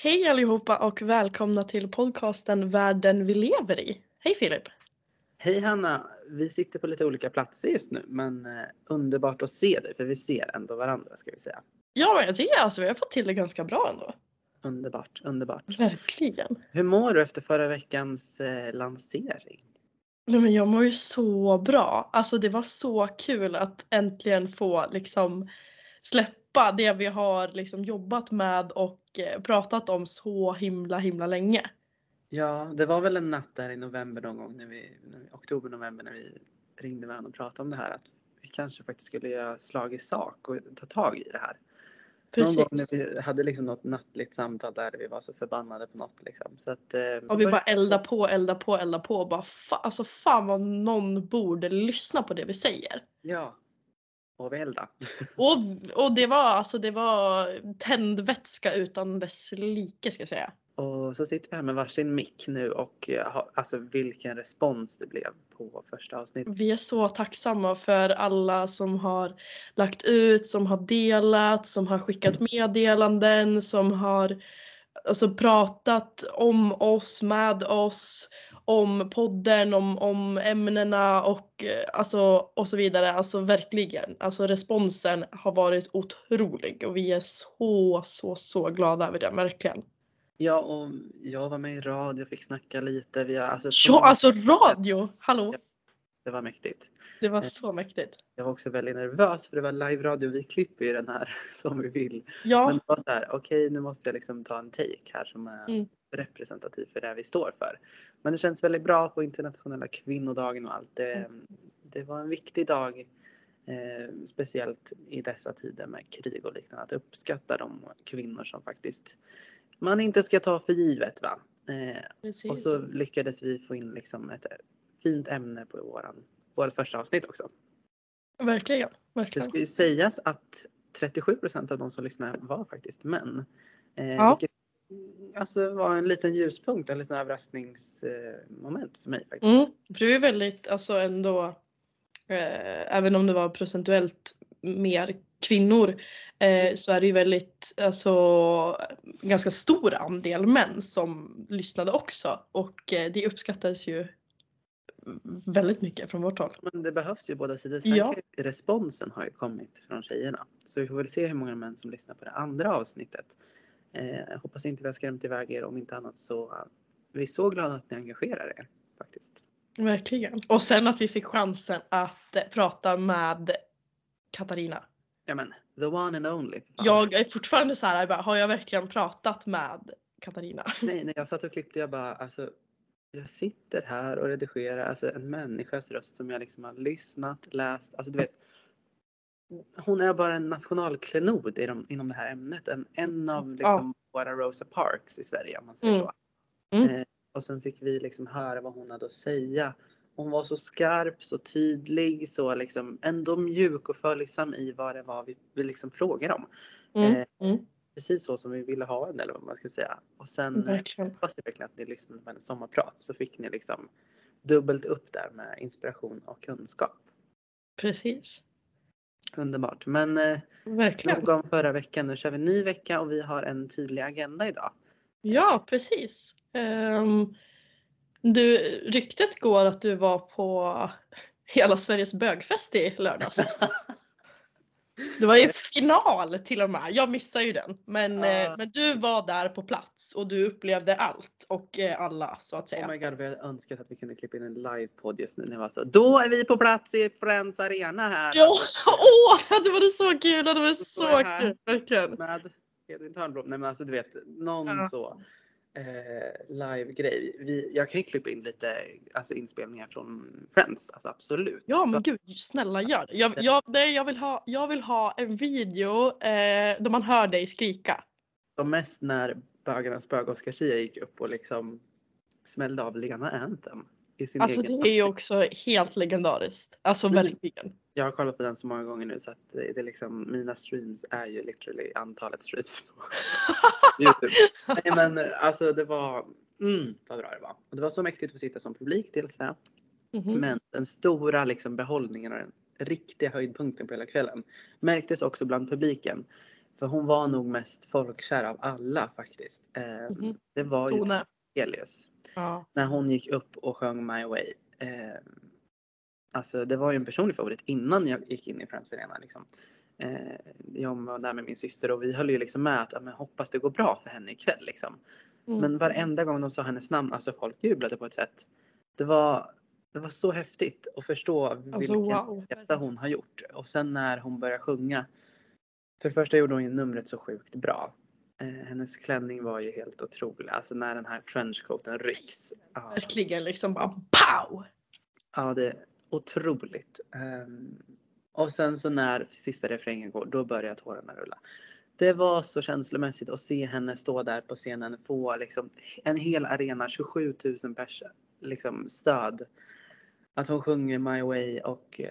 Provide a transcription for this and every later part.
Hej allihopa och välkomna till podcasten Världen vi lever i. Hej Filip! Hej Hanna! Vi sitter på lite olika platser just nu men eh, underbart att se dig för vi ser ändå varandra ska vi säga. Ja men jag tycker alltså vi har fått till det ganska bra ändå. Underbart, underbart. Verkligen. Hur mår du efter förra veckans eh, lansering? Nej men jag mår ju så bra. Alltså det var så kul att äntligen få liksom släppa det vi har liksom jobbat med och eh, pratat om så himla himla länge. Ja, det var väl en natt där i november någon gång, när vi, när vi, oktober, november när vi ringde varandra och pratade om det här att vi kanske faktiskt skulle göra slag i sak och ta tag i det här. Precis. Någon gång när vi hade liksom något nattligt samtal där vi var så förbannade på något liksom. Så att, eh, så Och vi bara eldar på, eldar på, eldar på bara fa- alltså fan vad någon borde lyssna på det vi säger. Ja. Och vi eldade. Och, och det var alltså det var tändvätska utan dess like ska jag säga. Och så sitter vi här med varsin mick nu och eh, alltså vilken respons det blev på första avsnittet. Vi är så tacksamma för alla som har lagt ut, som har delat, som har skickat meddelanden, som har alltså, pratat om oss, med oss, om podden, om, om ämnena och, eh, alltså, och så vidare. Alltså verkligen. Alltså responsen har varit otrolig och vi är så, så, så glada över det. Verkligen. Ja, och jag var med i radio, fick snacka lite. Vi har, alltså, Ja, alltså radio! Hallå! Det var mäktigt. Det var så mäktigt. Jag var också väldigt nervös för det var live-radio. Vi klipper ju den här som vi vill. Ja, Men det var så här, okej nu måste jag liksom ta en take här som är Mm. Representativ för det vi står för. Men det känns väldigt bra på internationella kvinnodagen och allt. Det, Mm. det var en viktig dag. Eh, speciellt i dessa tider med krig och liknande. Att uppskatta de kvinnor som faktiskt man inte ska ta för givet. Va? Eh, och så lyckades vi få in liksom ett fint ämne på våran, vårt första avsnitt också. Verkligen, Det verkligen. ska ju sägas att 37 procent av de som lyssnar var faktiskt män. Eh, Ja. Vilket alltså var en liten ljuspunkt, en liten överraskningsmoment för mig faktiskt. Mm, för du är väldigt, alltså ändå, eh, även om det var procentuellt mer kvinnor eh, så är det ju väldigt, alltså ganska stor andel män som lyssnade också och eh, det uppskattades ju väldigt mycket från vårt håll. Men det behövs ju båda sidor. Sen Ja. Responsen har ju kommit från tjejerna. Så vi får väl se hur många män som lyssnar på det andra avsnittet. Eh, hoppas inte vi har skrämt iväg er. Om inte annat så vi är så glada att ni engagerar er faktiskt. Verkligen. Och sen att vi fick chansen att eh, prata med Katarina. Ja men, the one and only. Fan. Jag är fortfarande så här, jag bara, har jag verkligen pratat med Katarina? Nej, när jag satt och klippte jag bara alltså jag sitter här och redigerar alltså en människas röst som jag liksom har lyssnat, läst, alltså du vet. Hon är bara en nationalklenod inom, inom det här ämnet. En, en av liksom våra Rosa Parks i Sverige om man säger Mm. så. Mm. Eh, och sen fick vi liksom höra vad hon hade att säga. Hon var så skarp, så tydlig, så liksom ändå mjuk och följsam i vad det var vi, vi liksom frågade om. Mm, Eh, mm, Precis så som vi ville ha henne eller vad man ska säga. Och sen eh, verkligen. hoppas jag verkligen att ni lyssnade på hennes sommarprat så fick ni liksom dubbelt upp där med inspiration och kunskap. Precis. Underbart. Men eh, Verkligen. nog om förra veckan. Nu kör vi en ny vecka och vi har en tydlig agenda idag. Ja, precis. Ehm, du, ryktet går att du var på Hela Sveriges bögfest i lördags. Det var ju final till och med. Jag missade ju den. Men, eh, men du var där på plats och du upplevde allt och eh, alla så att Oh säga. my god, vi hade önskat att vi kunde klippa in en livepodd just nu. Vi var så, då är vi på plats i Friends Arena här. Ja, åh, det varit så kul. Det varit Så så kul. Verkligen. Med Edvin Törnblom. Nej men alltså du vet, någon Ja. så eh, live-grej. Jag kan ju klippa in lite alltså, inspelningar från Friends. Alltså absolut. Ja men gud snälla gör det. Jag, jag, nej, jag, vill, ha, jag vill ha en video eh, där man hör dig skrika. Som mest när bögarnas bög-Oscarskia gick upp och liksom smällde av Lena Anthem. I sin Alltså egen det är ju också helt legendariskt. Alltså verkligen. Jag har kollat på den så många gånger nu så att det är liksom, mina streams är ju literally antalet streams på Youtube. Nej men alltså det var, mm, vad bra det var. Och det var så mäktigt att få sitta som publik dels det. Mhm. Men den stora liksom behållningen och den riktiga höjdpunkten på hela kvällen märktes också bland publiken. För hon var nog mest folkkär av alla faktiskt. Eh, Mhm. Det var ju Tone. Helios. Ja. När hon gick upp och sjöng My Way. Eh, alltså det var ju en personlig favorit innan jag gick in i Friends Arena. Liksom. Eh, jag var där med min syster och vi höll ju liksom med att ja, men hoppas det går bra för henne ikväll. Liksom. Mm. Men varenda gång de sa hennes namn, alltså folk jublade på ett sätt. Det var, det var så häftigt att förstå Alltså, vilken wow. hon har gjort. Och sen när hon började sjunga. För det första gjorde hon ju numret så sjukt bra. Eh, hennes klänning var ju helt otrolig. Alltså när den här trenchcoaten rycks. Ja, Verkligen liksom bara pow! ja det otroligt. Ehm, och sen så när sista refrängen går, då börjar tårarna rulla. Det var så känslomässigt att se henne stå där på scenen, få liksom en hel arena, 27 000 pers, liksom stöd. Att hon sjunger My Way och eh,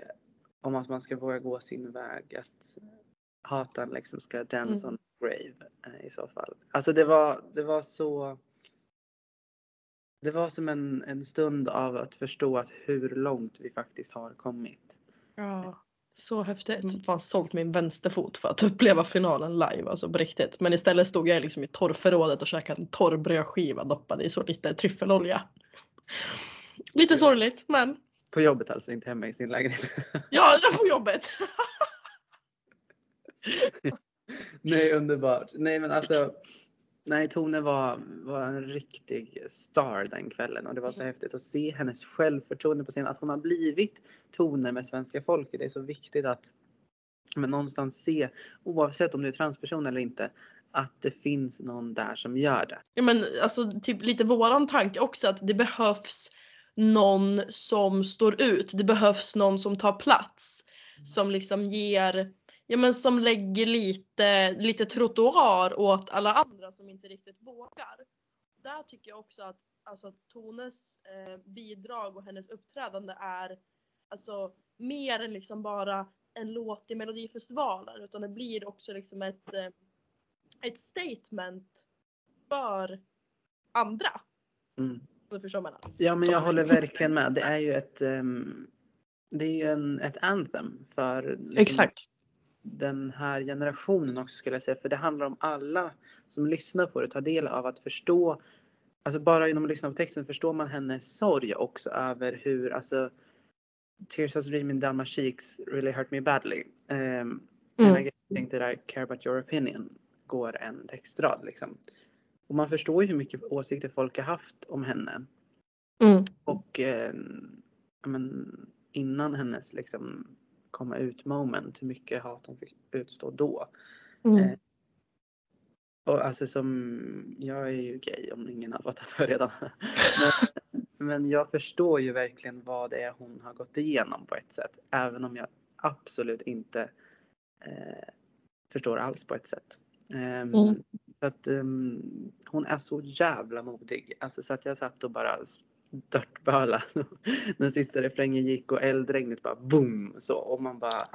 om att man ska våga gå sin väg. Att hatan liksom ska dance Mm. on grave eh, i så fall. Alltså det var, det var så. Det var som en, en stund av att förstå att hur långt vi faktiskt har kommit. Ja. Så häftigt. Mm. Fan sålt min vänsterfot för att uppleva finalen live alltså på riktigt. Men istället stod jag liksom i torrförrådet och käkade en torr brödskiva doppad i så lite tryffelolja. Lite sorgligt men På jobbet alltså, inte hemma i sin lägenhet. ja, på jobbet. Nej, underbart. Nej, men alltså. Nej, Tone var, var en riktig star den kvällen och det var så Mm. häftigt att se hennes självförtroende på scenen. Att hon har blivit Tone med svenska folket. Det är så viktigt att men någonstans se, oavsett om du är transperson eller inte, att det finns någon där som gör det. Ja men alltså typ lite våran tanke också att det behövs någon som står ut. Det behövs någon som tar plats. Som liksom ger, ja men som lägger lite, lite trottoar åt alla andra som inte riktigt vågar. Där tycker jag också att alltså, Tones eh, bidrag och hennes uppträdande är alltså mer än liksom bara en låt i Melodifestivalen utan det blir också liksom ett, eh, ett statement för andra. Mm. Du förstår vad jag menar. Ja, men jag håller verkligen med. Det är ju ett, ehm, det är ju en, ett anthem för liksom, Exakt. Den här generationen också skulle jag säga. För det handlar om alla som lyssnar på det, tar del av att förstå. Alltså bara genom att lyssna på texten förstår man hennes sorg också över hur, alltså Tears are streaming down my cheeks really hurt me badly. Um, Mm. And I think that I care about your opinion går en textrad liksom. Och man förstår ju hur mycket åsikter folk har haft om henne. Mm. Och eh, men, innan hennes liksom komma ut moment, hur mycket hat hon fick utstå då. Mm. Eh, Och alltså som, jag är ju gay om ingen har fattat det redan. men, men jag förstår ju verkligen vad det är hon har gått igenom på ett sätt. Även om jag absolut inte eh, förstår alls på ett sätt. Ehm, Mm. att, ehm, hon är så jävla modig. Alltså så att jag satt och bara störtböla när sista refrängen gick och eldregnet bara boom så och man bara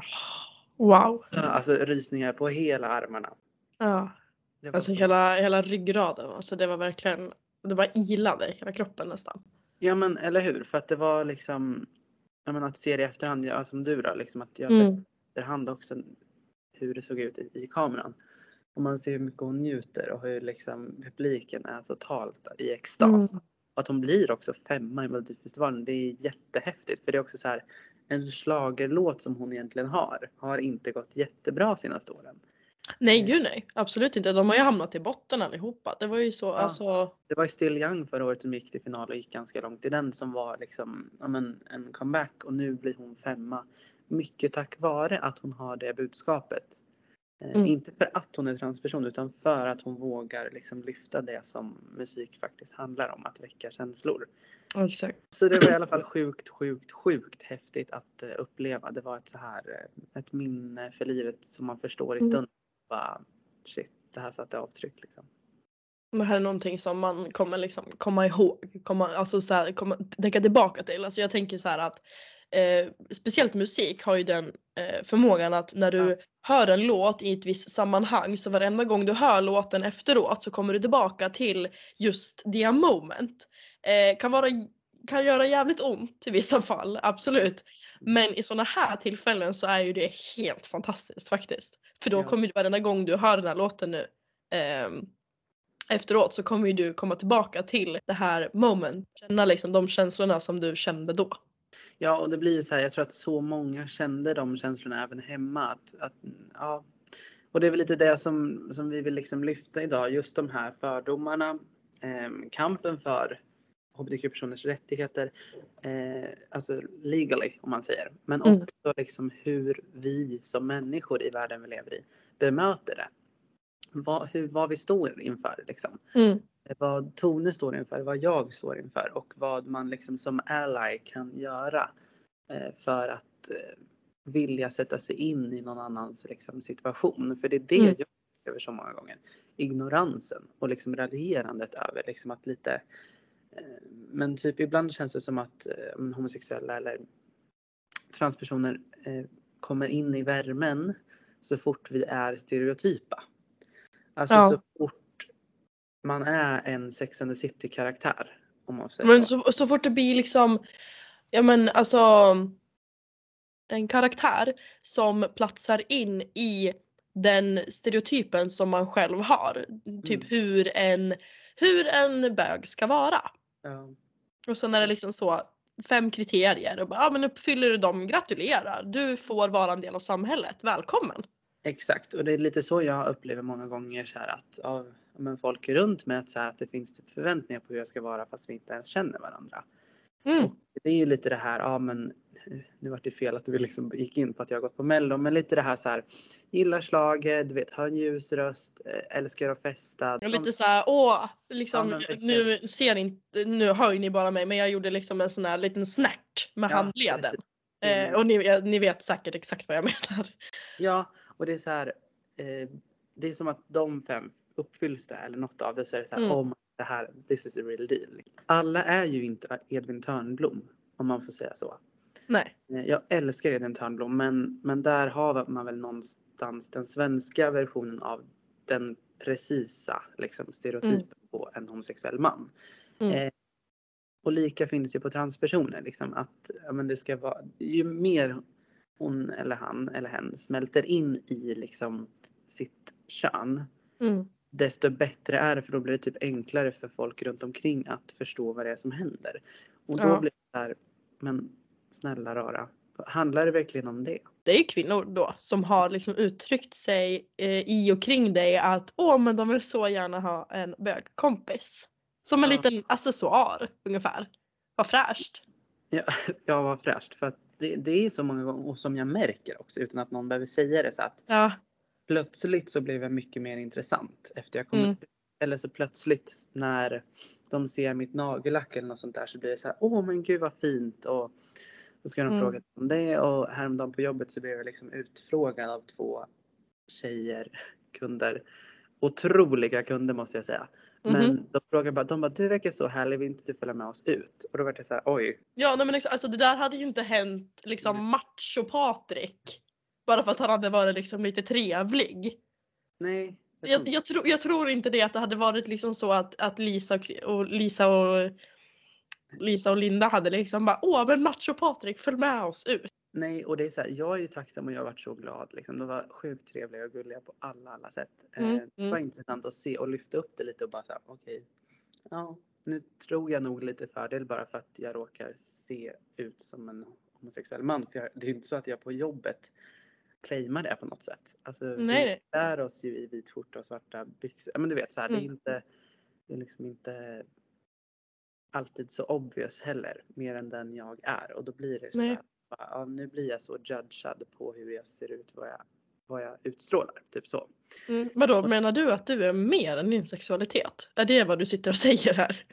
Wow. alltså rysningar på hela armarna. Ja. Det var Alltså så- hela, hela ryggraden. Alltså det var verkligen, det var ilade i hela kroppen nästan. Ja men eller hur för att det var liksom jag menar att se det i efterhand, ja, som du då, liksom att jag har sett Mm. i efterhand också hur det såg ut i, i kameran. Och man ser hur mycket hon njuter och hur liksom publiken är totalt i extas. Mm. Att hon blir också femma i Melodifestivalen, det är jättehäftigt. För det är också så här, en schlagerlåt som hon egentligen har, har inte gått jättebra senaste åren. Nej Mm. gud nej, absolut inte. De har ju hamnat i botten allihopa. Det var ju så, Ja. alltså. Det var ju Still Young förra året som gick till final och gick ganska långt i den som var liksom, ja, men, en comeback och nu blir hon femma. Mycket tack vare att hon har det budskapet. Eh, Mm. Inte för att hon är transperson utan för att hon vågar liksom lyfta det som musik faktiskt handlar om, att väcka känslor. Exakt. Så det var i alla fall sjukt, sjukt, sjukt häftigt att eh, uppleva. Det var ett så här, eh, ett minne för livet som man förstår i Mm. stunden. Bara, shit, det här satte avtryck liksom. Det här är någonting som man kommer liksom komma ihåg, komma, alltså så här, komma, tänka tillbaka till. Alltså jag tänker så här att eh, speciellt musik har ju den eh, förmågan att när du Ja. hör en låt i ett visst sammanhang så varenda gång du hör låten efteråt så kommer du tillbaka till just det moment. Eh, kan vara kan göra jävligt ont i vissa fall, absolut. Men i sådana här tillfällen så är ju det helt fantastiskt faktiskt. För då Ja. kommer du varenda gång du hör den här låten nu ehm, efteråt så kommer ju du komma tillbaka till det här moment. Känna liksom de känslorna som du kände då. Ja, och det blir så här, jag tror att så många kände de känslorna även hemma. Att, att, ja. Och det är väl lite det som, som vi vill liksom lyfta idag, just de här fördomarna, eh, kampen för hbtq-personers rättigheter, eh, alltså legally om man säger, men Mm. också liksom hur vi som människor i världen vi lever i bemöter det. Vad, hur, vad vi står inför liksom Mm. vad Tone står inför, vad jag står inför och vad man liksom som ally kan göra eh, för att eh, vilja sätta sig in i någon annans liksom, situation. För det är det Mm. jag upplever så många gånger. Ignoransen och liksom raljerandet över liksom att lite eh, men typ ibland känns det som att homosexuella eller transpersoner kommer in i värmen så fort vi är stereotypa. Alltså Ja. så fort man är en Sex and the City karaktär. Om man säger Men så. så, så fort det blir liksom, ja men alltså en karaktär som platsar in i den stereotypen som man själv har. Typ Mm. hur, en, hur en bög ska vara. Ja. Och sen är det liksom så fem kriterier och bara, ja men uppfyller du dem, gratulerar. Du får vara en del av samhället, välkommen. Exakt och det är lite så jag upplever många gånger så här att av men folk runt mig att, så här, att det finns typ förväntningar på hur jag ska vara fast vi inte ens känner varandra. Mm. Och det är ju lite det här, ja men nu vart det fel att vi liksom gick in på att jag har gått på mello men lite det här så här gillar slaget, du vet har en ljus röst, eh, älskar att festa. Och lite såhär, åh, liksom, Ja, nu ser inte, nu hör ni bara mig men jag gjorde liksom en sån här liten snärt med Ja, handleden. precis. Eh, Mm. och ni, ni vet säkert exakt vad jag menar. Ja, och det är så här. Eh, det är som att de fem uppfylls det eller något av det så är det så här. Mm. Om det här, this is a real deal. Alla är ju inte Edvin Törnblom om man får säga så. Nej. Eh, Jag älskar Edvin Törnblom men, men där har man väl någonstans den svenska versionen av den precisa liksom, stereotypen Mm. på en homosexuell man. Mm. Eh, och lika finns ju på transpersoner. Liksom, att ja, men det ska vara, ju mer hon eller han eller hen smälter in i liksom, sitt kön Mm. desto bättre är det för då blir det typ enklare för folk runt omkring att förstå vad det är som händer. Och då Ja. blir det här, men snälla rara, handlar det verkligen om det? Det är kvinnor då som har liksom uttryckt sig eh, i och kring dig att åh men de vill så gärna ha en bögkompis. Som en Ja. liten accessoar ungefär. Vad fräscht. Ja, ja vad fräscht. För att det, det är så många gånger, och som jag märker också utan att någon behöver säga det, så att Ja. plötsligt så blev jag mycket mer intressant efter jag kom Mm. ut. Eller så plötsligt när de ser mitt nagellack eller något sånt där så blir det så här, åh men gud vad fint och så ska de Mm. fråga om det och häromdagen på jobbet så blev jag liksom utfrågad av två tjejer, kunder. Otroliga kunder måste jag säga. Men Mhm. de frågade bara, de bara, du verkar så härlig, vill inte du följa med oss ut? Och då var det så här, oj. Ja nej, men alltså det där hade ju inte hänt liksom macho-Patrik. Bara för att han hade varit liksom lite trevlig. Nej. jag tror Jag, inte. jag, tror, inte det att det hade varit liksom så att, att Lisa, och, och Lisa och Lisa och Linda hade liksom bara åh men macho-Patrik följ med oss ut. Nej, och det är så här, jag är ju tacksam och jag har varit så glad. Liksom. De var sjukt trevliga och gulliga på alla, alla sätt. Mm, Eh, det var mm. intressant att se och lyfta upp det lite och bara så här, okej. ja, nu tror jag nog lite fördel bara för att jag råkar se ut som en homosexuell man. För jag, det är ju inte så att jag på jobbet claimar det på något sätt. Alltså, Nej, vi lär oss ju i vit skjorta och svarta byxor. Men du vet, så här, det är Mm. inte, det är liksom inte alltid så obvious heller, mer än den jag är. Och då blir det så här, ja, nu blir jag så judgad på hur jag ser ut, vad jag, vad jag utstrålar. Typ så. Mm. Vadå menar du att du är mer än din sexualitet? Är det vad du sitter och säger här?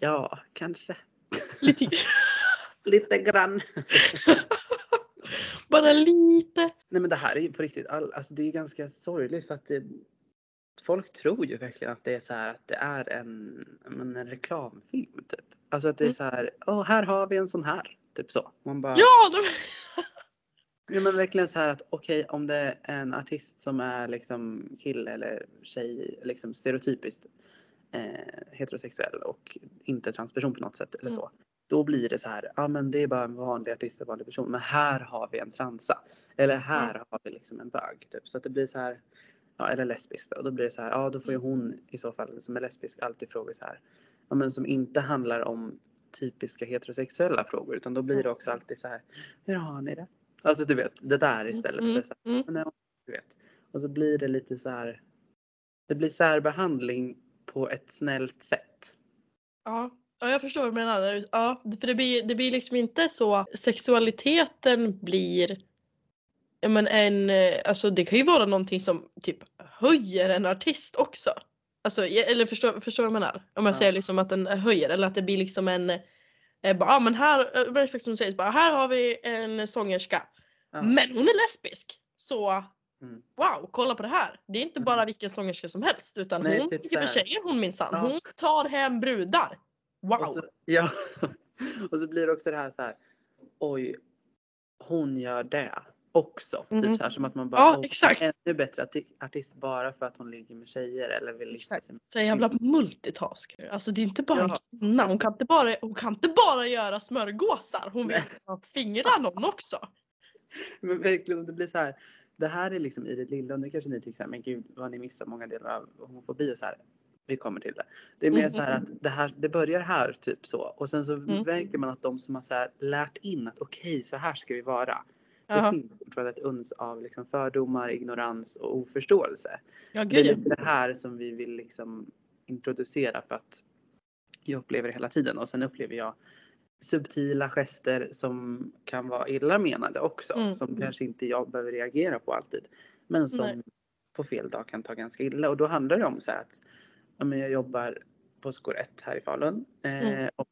Ja, kanske. Lite, Lite grann. bara lite. Nej men det här är ju på riktigt, all, alltså det är ju ganska sorgligt för att det, folk tror ju verkligen att det är så här att det är en, men en reklamfilm typ. Alltså att det är Mm. så här, åh här har vi en sån här. Typ så. Man bara, Ja! De... Ja men verkligen så här att okej om det är en artist som är liksom kille eller tjej liksom stereotypiskt eh, heterosexuell och inte transperson på något sätt eller Mm. så. Då blir det så här, ja men det är bara en vanlig artist, en vanlig person. Men här har vi en transa. Eller här har vi liksom en bög. Typ. Så att det blir så här, ja eller lesbisk då. Och då blir det så här, ja då får ju hon i så fall som är lesbisk alltid frågor så här. Ja men som inte handlar om typiska heterosexuella frågor. Utan då blir det också alltid så här, hur har ni det? Alltså du vet, det där istället Mm, för så här, mm. du vet. Och så blir det lite så här, det blir särbehandling på ett snällt sätt. Ja, ja jag förstår vad du menar. Ja, för det blir, det blir liksom inte så sexualiteten blir men en, eh, alltså det kan ju vara någonting som typ höjer en artist också. Alltså, eller förstår, förstår vad jag menar? Om jag Ja. säger liksom att den höjer eller att det blir liksom en, eh, bara, ja men här, eh, exakt som du säger, bara, här har vi en sångerska. Ja. Men hon är lesbisk. Så Mm. wow, kolla på det här. Det är inte Mm. bara vilken sångerska som helst utan Nej, hon typ tjejer hon minsann. Ja. Hon tar hem brudar. Wow. Och så, ja. och så blir det också det här så här. Oj, hon gör det också. Mm. Typ så här som att man bara. Ja, "Åh, exakt. Ännu bättre arti- artist bara för att hon ligger med tjejer eller vill lista Exakt. med. Så jävla multitasker. Alltså det är inte bara en Ja. kvinna. Hon kan inte bara, hon kan inte bara göra smörgåsar. Hon vill fingra någon också. Men verkligen, det blir så här. Det här är liksom i det lilla. Och nu kanske ni tycker så här, men gud vad ni missar många delar av homofobi och så här. Vi kommer till det. Det är mer Mm, så här att det, här, det börjar här typ så. Och sen så Mm. märker man att de som har så här lärt in att okej så här ska vi vara. Det finns fortfarande ett uns av liksom fördomar, ignorans och oförståelse. Ja Det är lite det här som vi vill liksom introducera för att jag upplever det hela tiden och sen upplever jag subtila gester som kan vara illa menade också. Mm. Som kanske inte jag behöver reagera på alltid. Men som Nej. på fel dag kan ta ganska illa. Och då handlar det om så här att ja, jag jobbar på skor 1 här i Falun. Eh, Mm. och,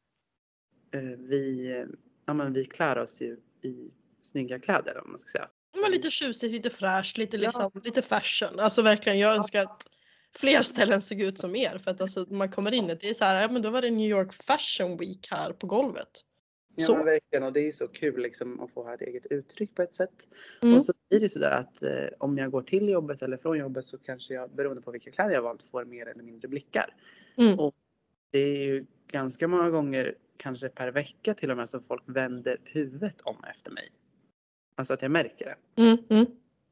eh, vi, eh, ja, men vi klär oss ju i snygga kläder om man ska säga. Men lite tjusigt, lite fräscht, lite, Ja. liksom, lite fashion. Alltså verkligen, jag önskar att fler ställen såg ut som er. För att alltså, man kommer in, det är så här, ja men då var det New York Fashion Week här på golvet. Ja Så. men verkligen och det är så kul liksom att få ha ett eget uttryck på ett sätt. Mm. Och så blir det sådär att eh, om jag går till jobbet eller från jobbet så kanske jag beroende på vilka kläder jag valt får mer eller mindre blickar. Mm. Och det är ju ganska många gånger, kanske per vecka till och med, som folk vänder huvudet om efter mig. Alltså att jag märker det. Mm, mm.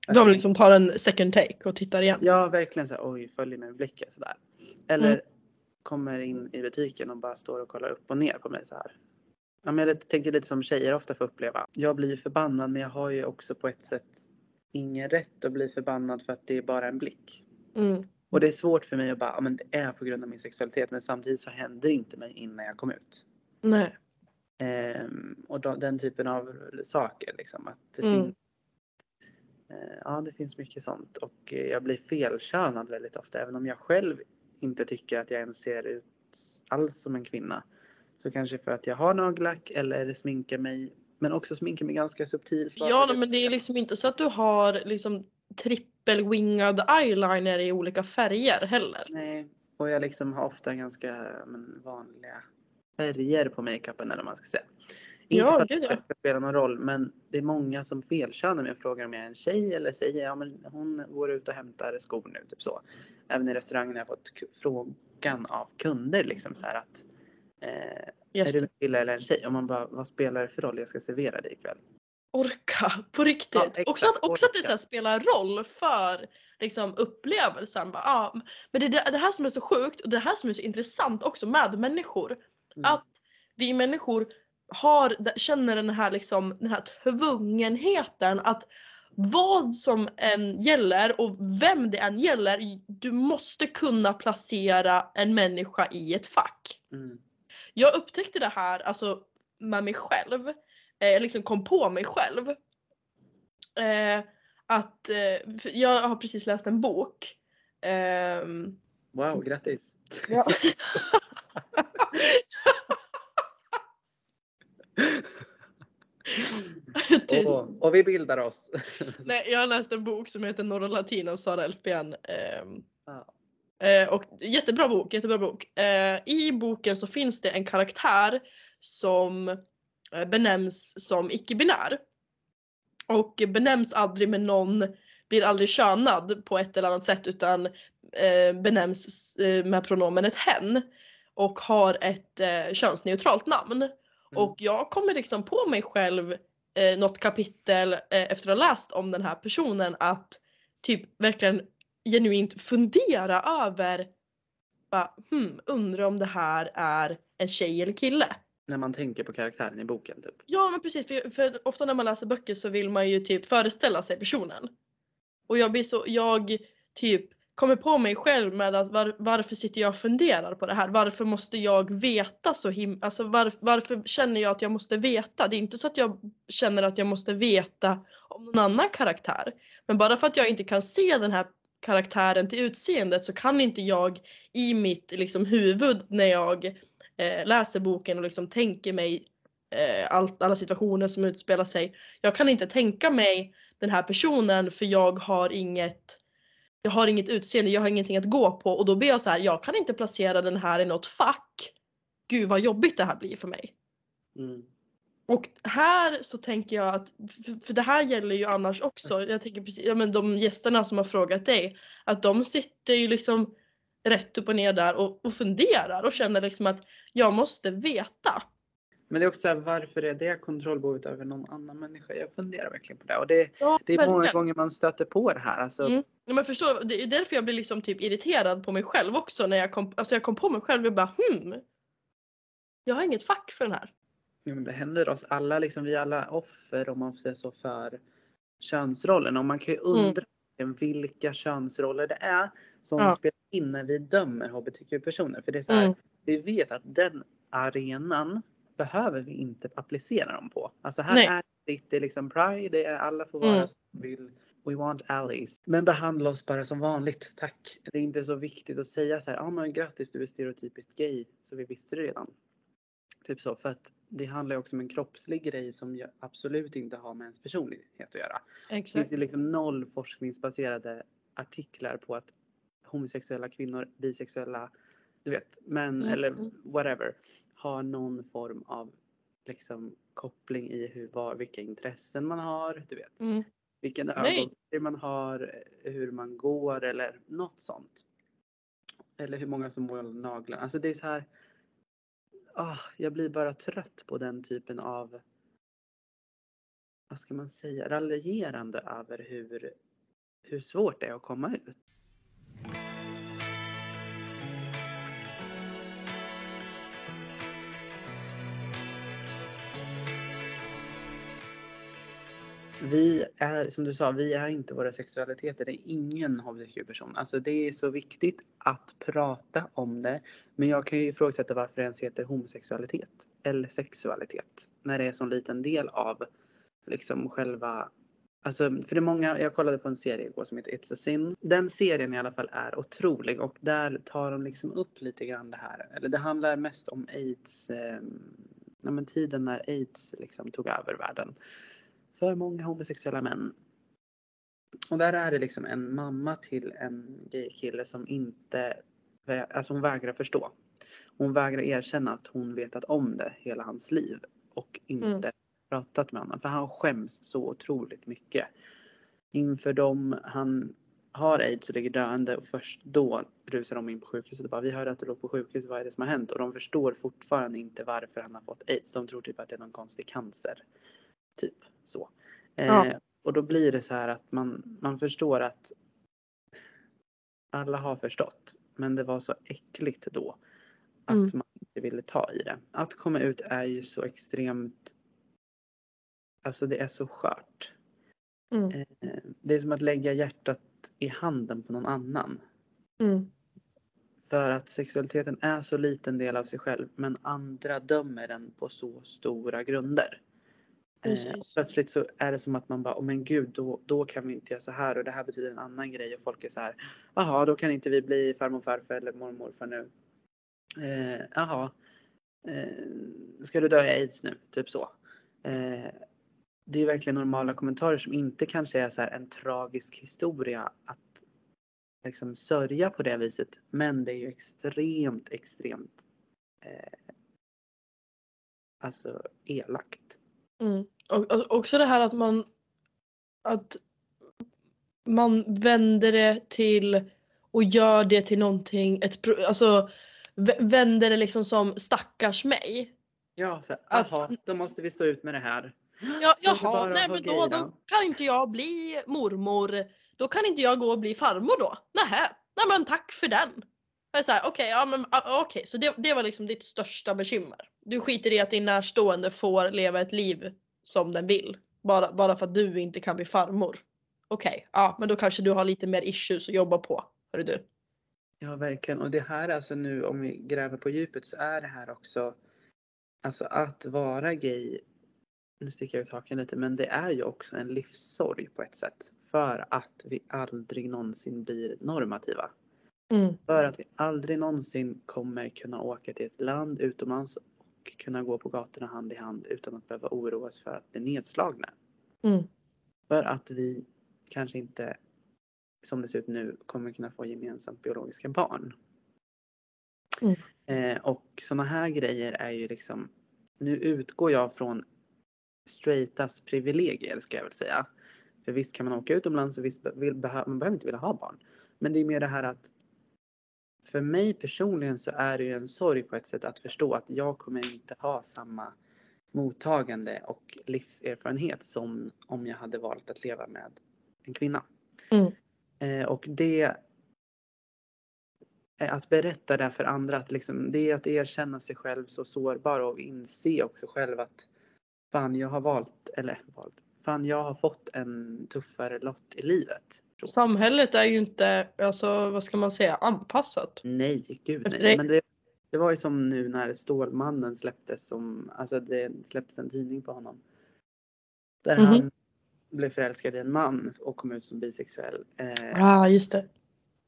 De liksom tar en second take och tittar igen. Ja, verkligen så här, oj, följer med blicken sådär. Eller Mm. kommer in i butiken och bara står och kollar upp och ner på mig så här. Ja, men jag tänker lite som tjejer ofta får uppleva. Jag blir ju förbannad men jag har ju också på ett sätt ingen rätt att bli förbannad för att det är bara en blick. Mm. Och det är svårt för mig att bara, ja men det är på grund av min sexualitet men samtidigt så händer det inte mig innan jag kom ut. Nej. Ehm, och då, den typen av saker liksom. Att det, Mm. finns, eh, ja, det finns mycket sånt och eh, jag blir felkönad väldigt ofta även om jag själv inte tycker att jag ens ser ut alls som en kvinna. Så kanske för att jag har nagellack eller sminkar mig men också sminkar mig ganska subtilt. Ja men det är liksom inte så att du har liksom trippelwingad eyeliner i olika färger heller. Nej, och jag liksom har ofta ganska men, vanliga färger på makeupen eller vad man ska säga. Inte Ja, för att ja. det ska spela någon roll men det är många som felkönar mig och frågar om jag är en tjej eller säger ja men hon går ut och hämtar skor nu typ så. Även i restaurangen har jag fått frågan av kunder liksom så här att eh, är du en kille eller en tjej? Och man bara vad spelar det för roll jag ska servera dig ikväll? Orka på riktigt. Ja, exakt, också att, också att det orka. så spelar roll för liksom, upplevelsen. Bara, ja, men det är det, det här som är så sjukt och det här som är så intressant också med människor. Mm. Att vi människor har, känner den här, liksom, den här tvungenheten att vad som än gäller och vem det än gäller, du måste kunna placera en människa i ett fack. Mm. Jag upptäckte det här alltså med mig själv. Eh, Jag liksom kom på mig själv. Eh, att eh, jag har precis läst en bok. Ehm, Wow, grattis! ja. och, och vi bildar oss. Nej, jag har läst en bok som heter Norra Latina av Sara Elfben. ehm, Ja. Eh, och jättebra bok, jättebra bok. Eh, I boken så finns det en karaktär som eh, benämns som icke-binär. Och benämns aldrig med någon, blir aldrig könad på ett eller annat sätt utan eh, benämns eh, med pronomenet hen. Och har ett könsneutralt namn. Mm. Och jag kommer liksom på mig själv eh, något kapitel eh, efter att ha läst om den här personen att typ verkligen genuint fundera över bara, hmm, undrar om det här är en tjej eller kille. När man tänker på karaktären i boken typ. Ja men precis, för, för ofta när man läser böcker så vill man ju typ föreställa sig personen. Och jag blir så, jag typ kommer på mig själv med att var, varför sitter jag och funderar på det här? Varför måste jag veta så himla, alltså var, varför känner jag att jag måste veta? Det är inte så att jag känner att jag måste veta om någon annan karaktär. Men bara för att jag inte kan se den här karaktären till utseendet så kan inte jag i mitt liksom, huvud när jag eh, läser boken och liksom tänker mig eh, allt, alla situationer som utspelar sig. Jag kan inte tänka mig den här personen för jag har inget jag har inget utseende, jag har ingenting att gå på och då blir jag så här, jag kan inte placera den här i något fack. Gud vad jobbigt det här blir för mig. Mm. Och här så tänker jag att, för- det här gäller ju annars också, jag tänker precis, ja men de gästerna som har frågat dig, att de sitter ju liksom rätt upp och ner där och, och funderar och känner liksom att jag måste veta. Men det är också så här, varför är det kontrollbehovet över någon annan människa? Jag funderar verkligen på det. Och det, Ja, det är många gånger man stöter på det här. Alltså, Mm. Ja, men förstår, det är därför jag blir liksom typ irriterad på mig själv också när jag kom, alltså jag kom på mig själv och bara hmm. Jag har inget fack för den här. Ja, men det händer oss alla, liksom, vi är alla offer om man får säga så för könsrollen. Och man kan ju undra vilka könsroller det är som Ja. spelar in när vi dömer hbtq-personer. För det är så här, Mm. vi vet att den arenan behöver vi inte applicera dem på. Alltså här Nej. är det, är liksom pride, det är alla får vara Mm. som de vill. We want allies. Men behandla oss bara som vanligt, tack. Det är inte så viktigt att säga så här, ja ah, men grattis du är stereotypiskt gay, så vi visste det redan. Typ så, för att det handlar ju också om en kroppslig grej som absolut inte har med ens personlighet att göra. Det finns Exakt. ju liksom noll forskningsbaserade artiklar på att homosexuella kvinnor, bisexuella, du vet, män Mm, eller whatever har någon form av liksom koppling i hur, vad, vilka intressen man har, du vet, Mm. vilken ögonfärg man har, hur man går eller något sånt. Eller hur många som målar naglarna. Alltså det är så här. Ah, jag blir bara trött på den typen av vad ska man säga, raljerande över hur, hur svårt det är att komma ut. Vi är, som du sa, vi är inte våra sexualiteter. Det är ingen hbtq-person. Alltså det är så viktigt att prata om det. Men jag kan ju ifrågasätta varför det ens heter homosexualitet eller sexualitet. När det är en sån liten del av liksom själva Alltså, för det är många, jag kollade på en serie igår som heter It's a sin. Den serien i alla fall är otrolig och där tar de liksom upp lite grann det här. Eller det handlar mest om aids, eh, ja, men tiden när aids liksom tog över världen. För många homosexuella män. Och där är det liksom en mamma till en gaykille som inte, alltså hon vägrar förstå. Hon vägrar erkänna att hon vetat om det hela hans liv och inte Mm. pratat med honom. För han skäms så otroligt mycket. Inför dem han har aids och ligger döende och först då rusar de in på sjukhuset och bara vi hörde att du låg på sjukhus, vad är det som har hänt? Och de förstår fortfarande inte varför han har fått aids. De tror typ att det är någon konstig cancer. Typ så. Ja. Eh, och då blir det så här att man, man förstår att alla har förstått. Men det var så äckligt då. Att Mm. man inte ville ta i det. Att komma ut är ju så extremt Alltså det är så skört. Mm. Eh, Det är som att lägga hjärtat i handen på någon annan. Mm. För att sexualiteten är så liten del av sig själv men andra dömer den på så stora grunder. Eh, Precis. plötsligt så är det som att man bara, oh men gud då, då kan vi inte göra så här och det här betyder en annan grej och folk är så här, jaha då kan inte vi bli farmor, farfar eller mormor morfar nu. Eh, Jaha, eh, ska du dö i aids nu? Typ så. Eh, det är verkligen normala kommentarer som inte kanske är så här en tragisk historia att liksom sörja på det viset. Men det är ju extremt, extremt eh, alltså elakt. Mm. Och, också det här att man att man vänder det till och gör det till någonting, ett, alltså vä- vänder det liksom som stackars mig. Ja, så jaha, då måste vi stå ut med det här. Ja, jaha, nej men då, då kan inte jag bli mormor. Då kan inte jag gå och bli farmor då. Nähä, nej men tack för den. Okej, ja, men, ah, okej, så det, det var liksom ditt största bekymmer. Du skiter i att din närstående får leva ett liv som den vill. Bara, bara för att du inte kan bli farmor. Okej, ja men då kanske du har lite mer issues att jobba på. Hörru du. Ja, verkligen. Och det här alltså nu om vi gräver på djupet så är det här också alltså att vara gay. Nu sticker jag ut haken lite, men det är ju också en livssorg på ett sätt för att vi aldrig någonsin blir normativa. Mm. För att vi aldrig någonsin kommer kunna åka till ett land utomlands och kunna gå på gatorna hand i hand utan att behöva oroa oss för att bli nedslagna. Mm. För att vi kanske inte, som det ser ut nu, kommer kunna få gemensamt biologiska barn. Mm. Eh, och sådana här grejer är ju liksom, nu utgår jag från straightas privilegier ska jag väl säga. För visst kan man åka utomlands och visst vill, man behöver inte vilja ha barn. Men det är mer det här att för mig personligen så är det ju en sorg på ett sätt att förstå att jag kommer inte ha samma mottagande och livserfarenhet som om jag hade valt att leva med en kvinna. Mm. Eh, och det är att berätta det för andra, att liksom, det är att erkänna sig själv så sårbar och inse också själv att fan jag har valt, eller valt, fan jag har fått en tuffare lott i livet. Samhället är ju inte, alltså vad ska man säga, anpassat. Nej, gud Det- nej. Men det, det var ju som nu när Stålmannen släpptes som, alltså det släpptes en tidning på honom. Där Mhm. han blev förälskad i en man och kom ut som bisexuell eh, Ja, ah, just det.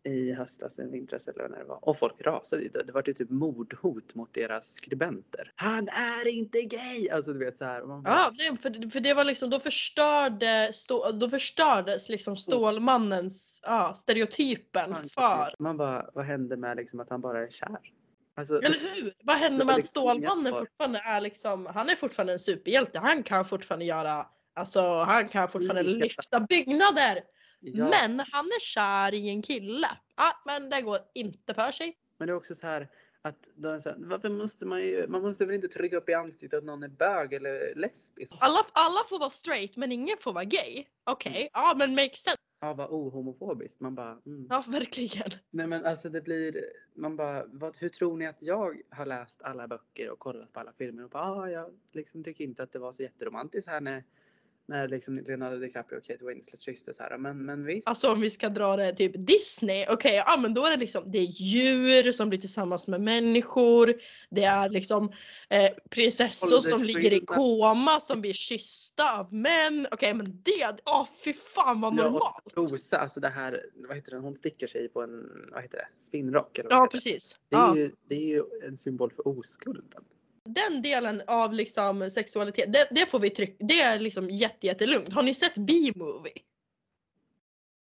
I höstas, en vintras eller vad det var. Och folk rasade. Det, det var ju typ mordhot mot deras skribenter. Han är inte gay! Alltså du vet så här. Man bara, Ja, för, för det var liksom, då, förstörde, stå, då förstördes liksom Stålmannens, ja, stereotypen fan, för. Man bara, vad hände med liksom att han bara är kär? Alltså, Eller hur? Vad händer var med att liksom Stålmannen fortfarande är liksom, han är fortfarande en superhjälte. Han kan fortfarande göra, alltså han kan fortfarande lyfta byggnader. Ja. Men han är kär i en kille. Ja, men det går inte för sig. Men det är också så här att så här, varför måste man ju, man måste väl inte trycka upp i ansiktet att någon är bög eller lesbisk? Alla, alla får vara straight men ingen får vara gay. Okej, Mm. ja men makes sense. Ja, vad ohomofobiskt. Man bara, mm. Ja, verkligen. Nej men alltså det blir, man bara, vad, hur tror ni att jag har läst alla böcker och kollat på alla filmer och bara, ah, jag liksom tycker inte att det var så jätteromantiskt här när, när liksom Leonardo DiCaprio och Kate Winslet kysste så här. Men, men visst. Alltså om vi ska dra det typ Disney, okej ja men då är det liksom det är djur som blir tillsammans med människor. Det är liksom eh, prinsessor som ligger i koma som blir kyssta av män. Okej men det, åh fy fan vad Ja, normalt. och Rosa, alltså det här, vad heter den, hon sticker sig på en, vad heter det, spinnrock eller vad Ja heter det? precis. Det är, Ja. ju, det är ju en symbol för oskulden. Den delen av liksom sexualitet, det, det får vi trycka, det är liksom jätte, jättelugnt. Har ni sett B-movie?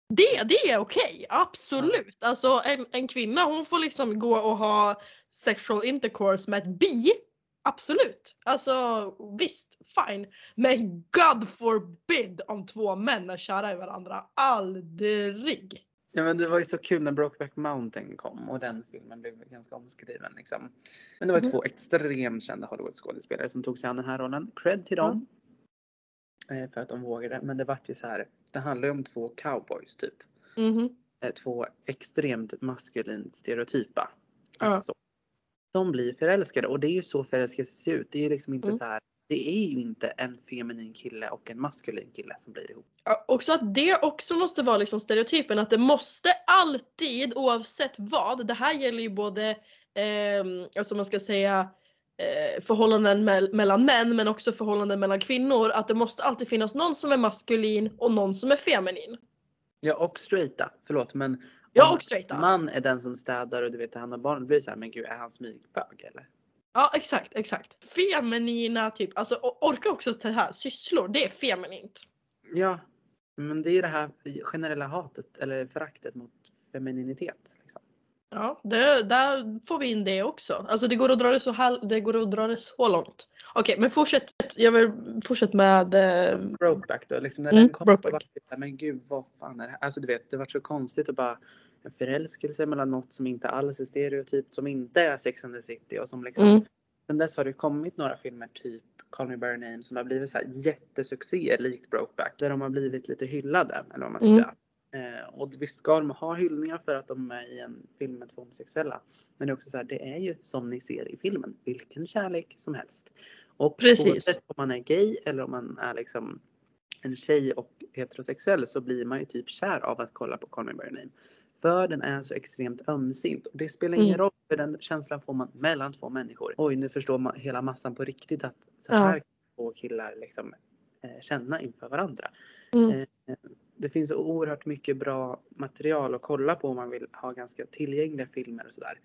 Det, det är okej, absolut. Alltså en, en kvinna hon får liksom gå och ha sexual intercourse med ett bi. Absolut. Alltså visst, fine. Men God forbid om två män är kära i varandra. Aldrig. Ja men det var ju så kul när Brokeback Mountain kom och den filmen blev ganska omskriven liksom. Men det var Mhm. två extremt kända Hollywood-skådespelare som tog sig an den här rollen. Cred till dem. Eh, För att de vågade. Men det vart ju så här. Det handlar ju om två cowboys typ. Eh, Två extremt maskulint stereotypa. Alltså, så. De blir förälskade och det är ju så förälskelse ser ut. Det är liksom inte Mm. så här. Det är ju inte en feminin kille och en maskulin kille som blir ihop. Ja, också att det också måste vara liksom stereotypen att det måste alltid oavsett vad, det här gäller ju både eh, alltså man ska säga eh, förhållanden mell- mellan män men också förhållanden mellan kvinnor att det måste alltid finnas någon som är maskulin och någon som är feminin. Ja och straighta. Förlåt men. Ja om och straighta. Man är den som städar och du vet tar hand om barnen. Blir det så här, men gud är han smygbög eller? Ja exakt, exakt. Feminina typ, alltså orka också det här, sysslor, det är feminint. Ja. Men det är det här generella hatet eller föraktet mot femininitet. Liksom. Ja, det, där får vi in det också. Alltså det går att dra det så, hal- det, går att dra det så långt. Okej, men fortsätt. Jag vill fortsätta med... Eh, Brokeback då. Liksom när Mm, den kom. Brokeback. Men gud vad fan är det här? Alltså du vet det var så konstigt att bara en förälskelse mellan något som inte alls är stereotypt. Som inte är Sex and the City och som liksom Mm. Sen dess har det kommit några filmer typ Call Me By Your Name som har blivit så här jättesuccéer likt Brokeback. Där de har blivit lite hyllade eller vad man ska Mm. säga. Eh, och visst ska de ha hyllningar för att de är i en film med två homosexuella. Men det är också så här, det är ju som ni ser i filmen, vilken kärlek som helst. Och Precis. oavsett om man är gay eller om man är liksom en tjej och heterosexuell så blir man ju typ kär av att kolla på Call Me By Your Name. För den är så extremt ömsint och det spelar ingen Mm. roll för den känslan får man mellan två människor. Oj, nu förstår man hela massan på riktigt att så Ja. här kan två killar liksom eh, känna inför varandra. Mm. Eh, det finns oerhört mycket bra material att kolla på om man vill ha ganska tillgängliga filmer och sådär.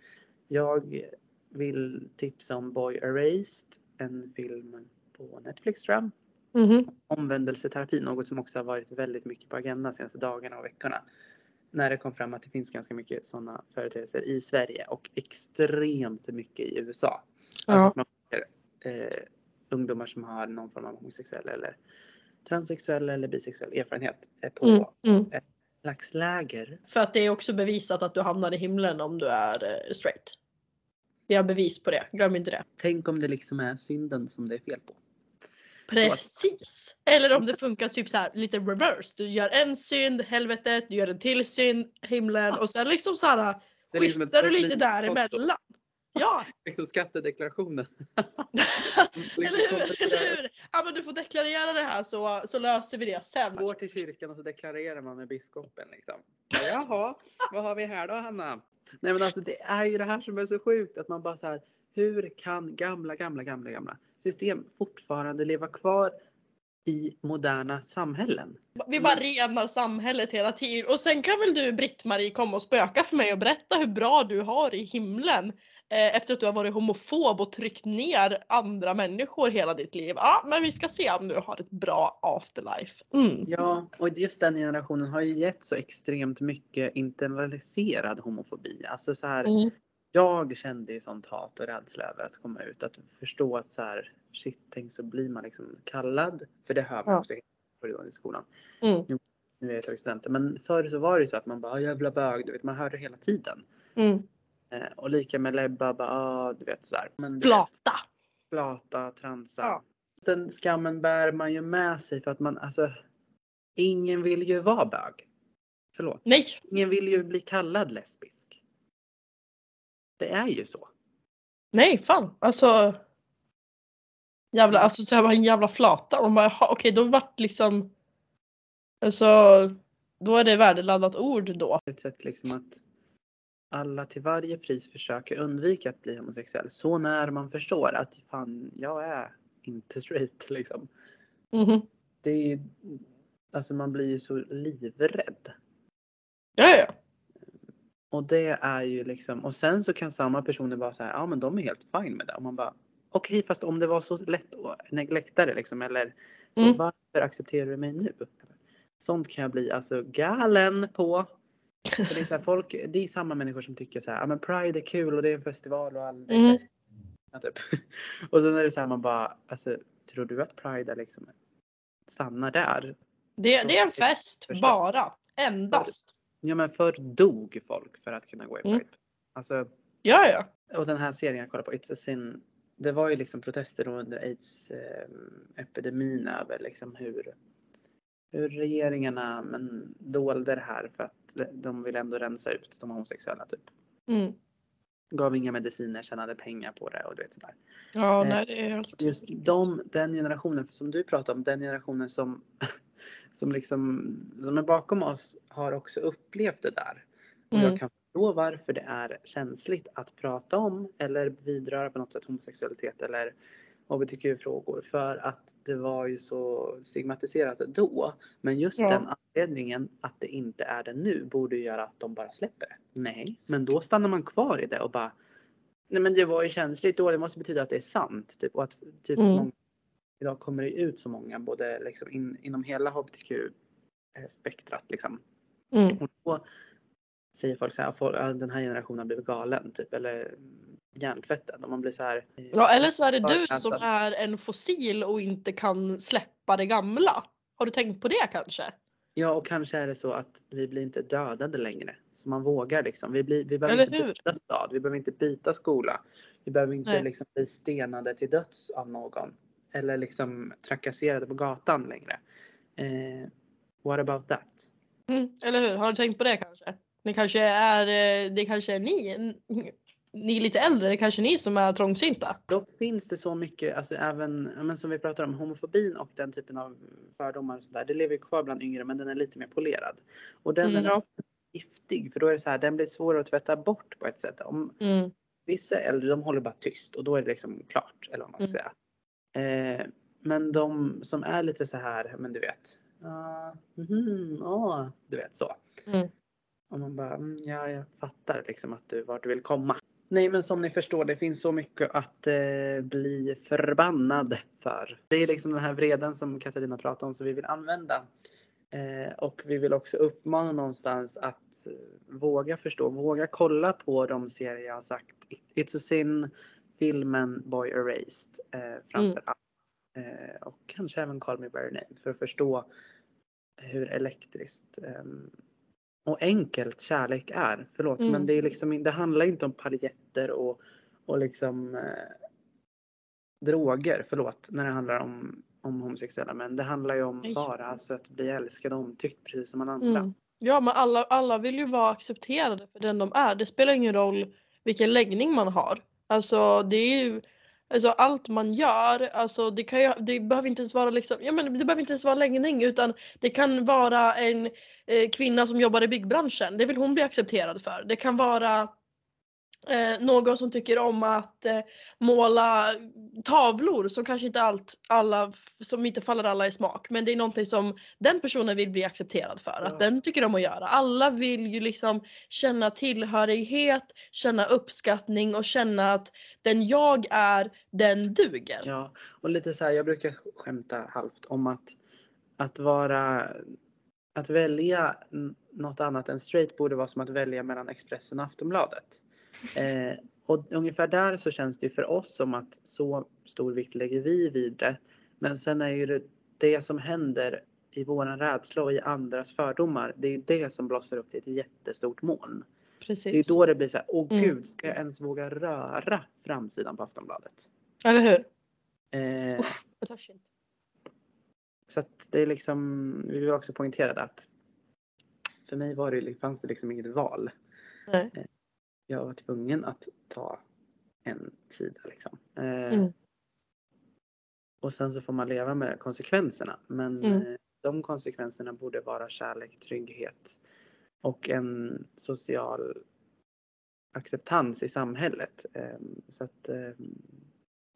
Jag vill tipsa om Boy Erased, en film på Netflix tror jag. Mhm. Omvändelseterapi, något som också har varit väldigt mycket på agendan senaste dagarna och veckorna. När det kom fram att det finns ganska mycket sådana företeelser i Sverige och extremt mycket i USA. Ja. Alltså att man ser, eh, ungdomar som har någon form av homosexuell eller transsexuell eller bisexuell erfarenhet eh, på Mm. Mm. slags läger. För att det är också bevisat att du hamnar i himlen om du är eh, straight. Vi har bevis på det, glöm inte det. Tänk om det liksom är synden som det är fel på. Precis! Eller om det funkar typ så här lite reverse. Du gör en synd, helvetet, du gör en till synd, himlen och sen liksom så här liksom skiftar du lite däremellan. Ja, Liksom skattedeklarationen. Eller hur? Eller hur? Ja men du får deklarera det här så, så löser vi det sen. Går till kyrkan och så deklarerar man med biskopen liksom. Jaha, vad har vi här då Hanna? Nej men alltså det är ju det här som är så sjukt att man bara så här. Hur kan gamla, gamla, gamla, gamla system fortfarande leva kvar i moderna samhällen? Vi bara renar samhället hela tiden. Och sen kan väl du Britt-Marie komma och spöka för mig och berätta hur bra du har i himlen. Eh, efter att du har varit homofob och tryckt ner andra människor hela ditt liv. Ja men vi ska se om du har ett bra afterlife. Mm. Ja, och just den generationen har ju gett så extremt mycket internaliserad homofobi. Alltså så här, Mm. Jag kände ju sånt hat och rädsla över att komma ut. Att förstå att så här, shit, tänk så blir man liksom kallad. För det hör man Ja. också i skolan. Mm. Nu är jag högstudent. Men förr så var det ju så att man bara, "Ah, jävla bög, du vet, man hörde det hela tiden. Mm. Eh, och lika med lebba, bara, ah, du vet sådär. Men du vet, Flata. Flata, transa. Ja. Den skammen bär man ju med sig för att man, alltså, ingen vill ju vara bög. Förlåt. Nej. Ingen vill ju bli kallad lesbisk. Det är ju så. Nej fan. Alltså. Jävla, alltså så här var en jävla flata. Och man bara, okej då vart liksom. Alltså. Då är det värdeladdat ord då. Ett sätt liksom att alla till varje pris försöker undvika att bli homosexuell. Så när man förstår att fan, jag är inte straight liksom. Mhm. Det är ju, alltså man blir ju så livrädd. Ja ja. Och det är ju liksom, och sen så kan samma personer vara så här, ja men de är helt fine med det. Och man bara, okej fast om det var så lätt och lättare liksom, eller så Mm. varför accepterar du mig nu? Sånt kan jag bli alltså galen på. För det, är så här, folk, det är samma människor som tycker så här, ja men Pride är kul och det är en festival och all det Mm. Ja, typ. Och sen är det så här man bara, alltså tror du att Pride är liksom stannar där? Det, det är en fest bara. Endast. Ja men förr dog folk för att kunna gå i Mm. Pride. Alltså Ja ja. Och den här serien jag kollar på, It's a sin. Det var ju liksom protester under aids-epidemin över liksom hur, hur regeringarna men dolde det här för att de vill ändå rensa ut de homosexuella typ. Mm. Gav inga mediciner, tjänade pengar på det och du vet sådär. Ja Eh, nej det är helt Just de, den generationen för som du pratar om, den generationen som, som liksom som är bakom oss har också upplevt det där. Och Mm. jag kan förstå varför det är känsligt att prata om eller vidröra på något sätt homosexualitet eller hbtq-frågor för att det var ju så stigmatiserat då. Men just Ja. den anledningen att det inte är det nu borde ju göra att de bara släpper det. Nej, men då stannar man kvar i det och bara Nej men det var ju känsligt då, det måste betyda att det är sant. Typ, och att typ Mm. många, idag kommer det ut så många både liksom in, inom hela hbtq-spektrat liksom. Mm. Och då säger folk så här, den här generationen har blivit galen typ eller hjärntvättad. Och man blir så här. eh, Ja eller så är det du alltså. som är en fossil och inte kan släppa det gamla. Har du tänkt på det kanske? Ja, och kanske är det så att vi blir inte dödade längre. Så man vågar liksom. Vi, blir, vi behöver Eller inte hur? byta stad. Vi behöver inte byta skola. Vi behöver inte liksom bli stenade till döds av någon. Eller liksom trakasserade på gatan längre. Eh, what about that? Mm, eller hur? Har du tänkt på det kanske? Det kanske är, eh, det kanske är ni, ni är lite äldre, det kanske är ni som är trångsynta. Dock finns det så mycket, alltså även men som vi pratar om, homofobin och den typen av fördomar och sådär. Det lever ju kvar bland yngre men den är lite mer polerad. Och den Mm, är giftig för då är det så här, den blir svårare att tvätta bort på ett sätt. Om Mm. vissa äldre de håller bara tyst och då är det liksom klart. Eller vad man ska säga. Eh, men de som är lite så här, men du vet. Uh, mm, åh, du vet så. Mm. Och man bara, mm, ja jag fattar liksom att du, vart du vill komma. Nej men som ni förstår det finns så mycket att eh, bli förbannad för. Det är liksom den här vreden som Katarina pratade om som vi vill använda. Eh, och vi vill också uppmana någonstans att eh, våga förstå, våga kolla på de serier jag har sagt. It's a sin, filmen Boy Erased eh, framför allt. Eh, och kanske även Call Me By Your Name för att förstå hur elektriskt ehm, och enkelt kärlek är. Förlåt Mm. men det, är liksom, det handlar inte om paljetter och, och liksom eh, droger, förlåt, när det handlar om, om homosexuella män. Det handlar ju om Nej. bara alltså, att bli älskad och omtyckt precis som alla andra. Mm. Ja men alla, alla vill ju vara accepterade för den de är. Det spelar ingen roll vilken läggning man har. Alltså det är ju Alltså allt man gör, alltså det, kan ju, det behöver inte ens vara liksom, ja men det behöver inte ens vara läggning utan det kan vara en eh, kvinna som jobbar i byggbranschen. Det vill hon bli accepterad för. Det kan vara eh, någon som tycker om att eh, måla tavlor som kanske inte allt, alla, som inte faller alla i smak. Men det är någonting som den personen vill bli accepterad för. Ja. Att den tycker om att göra. Alla vill ju liksom känna tillhörighet, känna uppskattning och känna att den jag är, den duger. Ja, och lite så här, jag brukar skämta halvt om att, att vara, att välja något annat än straight borde vara som att välja mellan Expressen och Aftonbladet. Eh, och ungefär där så känns det ju för oss som att så stor vikt lägger vi vid det. Men sen är ju det, det som händer i våran rädsla och i andras fördomar, det är det som blossar upp till ett jättestort moln. Precis. Det är då det blir så här, åh Mm. gud, ska jag ens våga röra framsidan på Aftonbladet? Eller hur? Eh, Jag törs inte. Så att det är liksom, vi vill också poängtera det att för mig var det, fanns det liksom inget val. Nej. Jag var tvungen att ta en sida liksom. Eh, Mm. Och sen så får man leva med konsekvenserna. Men Mm. eh, de konsekvenserna borde vara kärlek, trygghet och en social acceptans i samhället. Eh, Så att eh,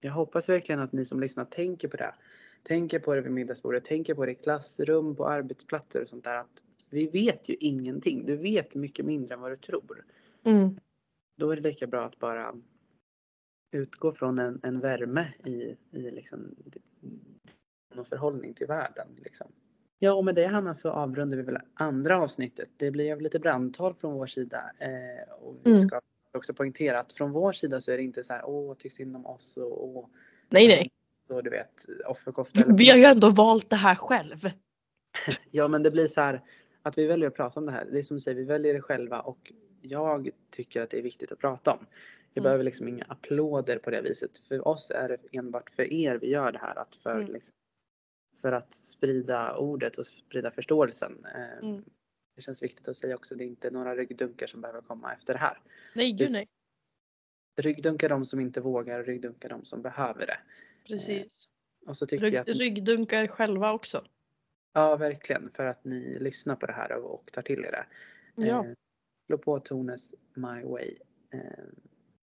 jag hoppas verkligen att ni som lyssnar tänker på det. Tänker på det vid middagsbordet, tänker på det i klassrum, på arbetsplatser och sånt där. Att vi vet ju ingenting. Du vet mycket mindre än vad du tror. Mm. Då är det lika bra att bara utgå från en, en värme i, i liksom någon förhållning till världen. Liksom. Ja, och med det Hanna så avrundar vi väl andra avsnittet. Det blev lite brandtal från vår sida. Eh, och vi Mm. ska också poängtera att från vår sida så är det inte så här, åh, tycks synd om oss och, och Nej nej. så du vet, offerkofta. Vi har ju ändå valt det här själv. Ja, men det blir så här att vi väljer att prata om det här. Det är som du säger, vi väljer det själva och jag tycker att det är viktigt att prata om. Vi Mm. behöver liksom inga applåder på det viset. För oss är det enbart för er vi gör det här. Att för, Mm. liksom, för att sprida ordet och sprida förståelsen. Eh, Mm. Det känns viktigt att säga också. Det är inte några ryggdunkar som behöver komma efter det här. Nej gud nej. Ryggdunkar de som inte vågar och ryggdunkar de som behöver det. Precis. Och så tycker Rygg, jag att ryggdunkar själva också. Ja, verkligen. För att ni lyssnar på det här och, och tar till er det. Ja. Slå på Tones My Way. Eh,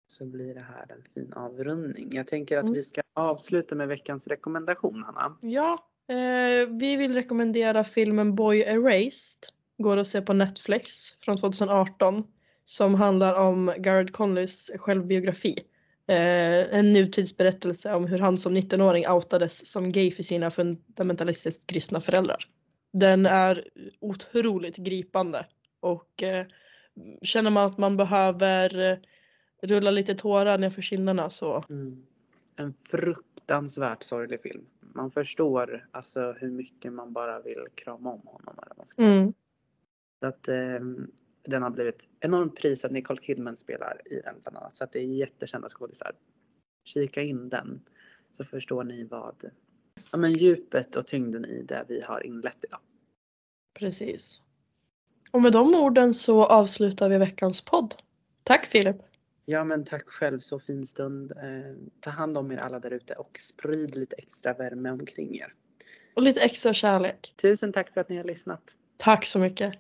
så blir det här en fin avrundning. Jag tänker att Mm. vi ska avsluta med veckans rekommendation, Anna. Ja, eh, vi vill rekommendera filmen Boy Erased. Går att se på Netflix från 2018. Som handlar om Garrett Conleys självbiografi. Eh, en nutidsberättelse om hur han som 19-åring outades som gay för sina fundamentalistiskt kristna föräldrar. Den är otroligt gripande och eh, känner man att man behöver eh, rulla lite tårar nerför kinderna så Mm. En fruktansvärt sorglig film. Man förstår alltså hur mycket man bara vill krama om honom. Eller vad man ska säga. Mm. Så att eh, den har blivit enormt prisad. Nicole Kidman spelar i den bland annat. Så att det är jättekända skådisar. Kika in den så förstår ni vad ja, men djupet och tyngden i det vi har inlett idag. Precis. Och med de orden så avslutar vi veckans podd. Tack Filip! Ja men tack själv, så fin stund. Eh, ta hand om er alla där ute och sprid lite extra värme omkring er. Och lite extra kärlek. Tusen tack för att ni har lyssnat. Tack så mycket!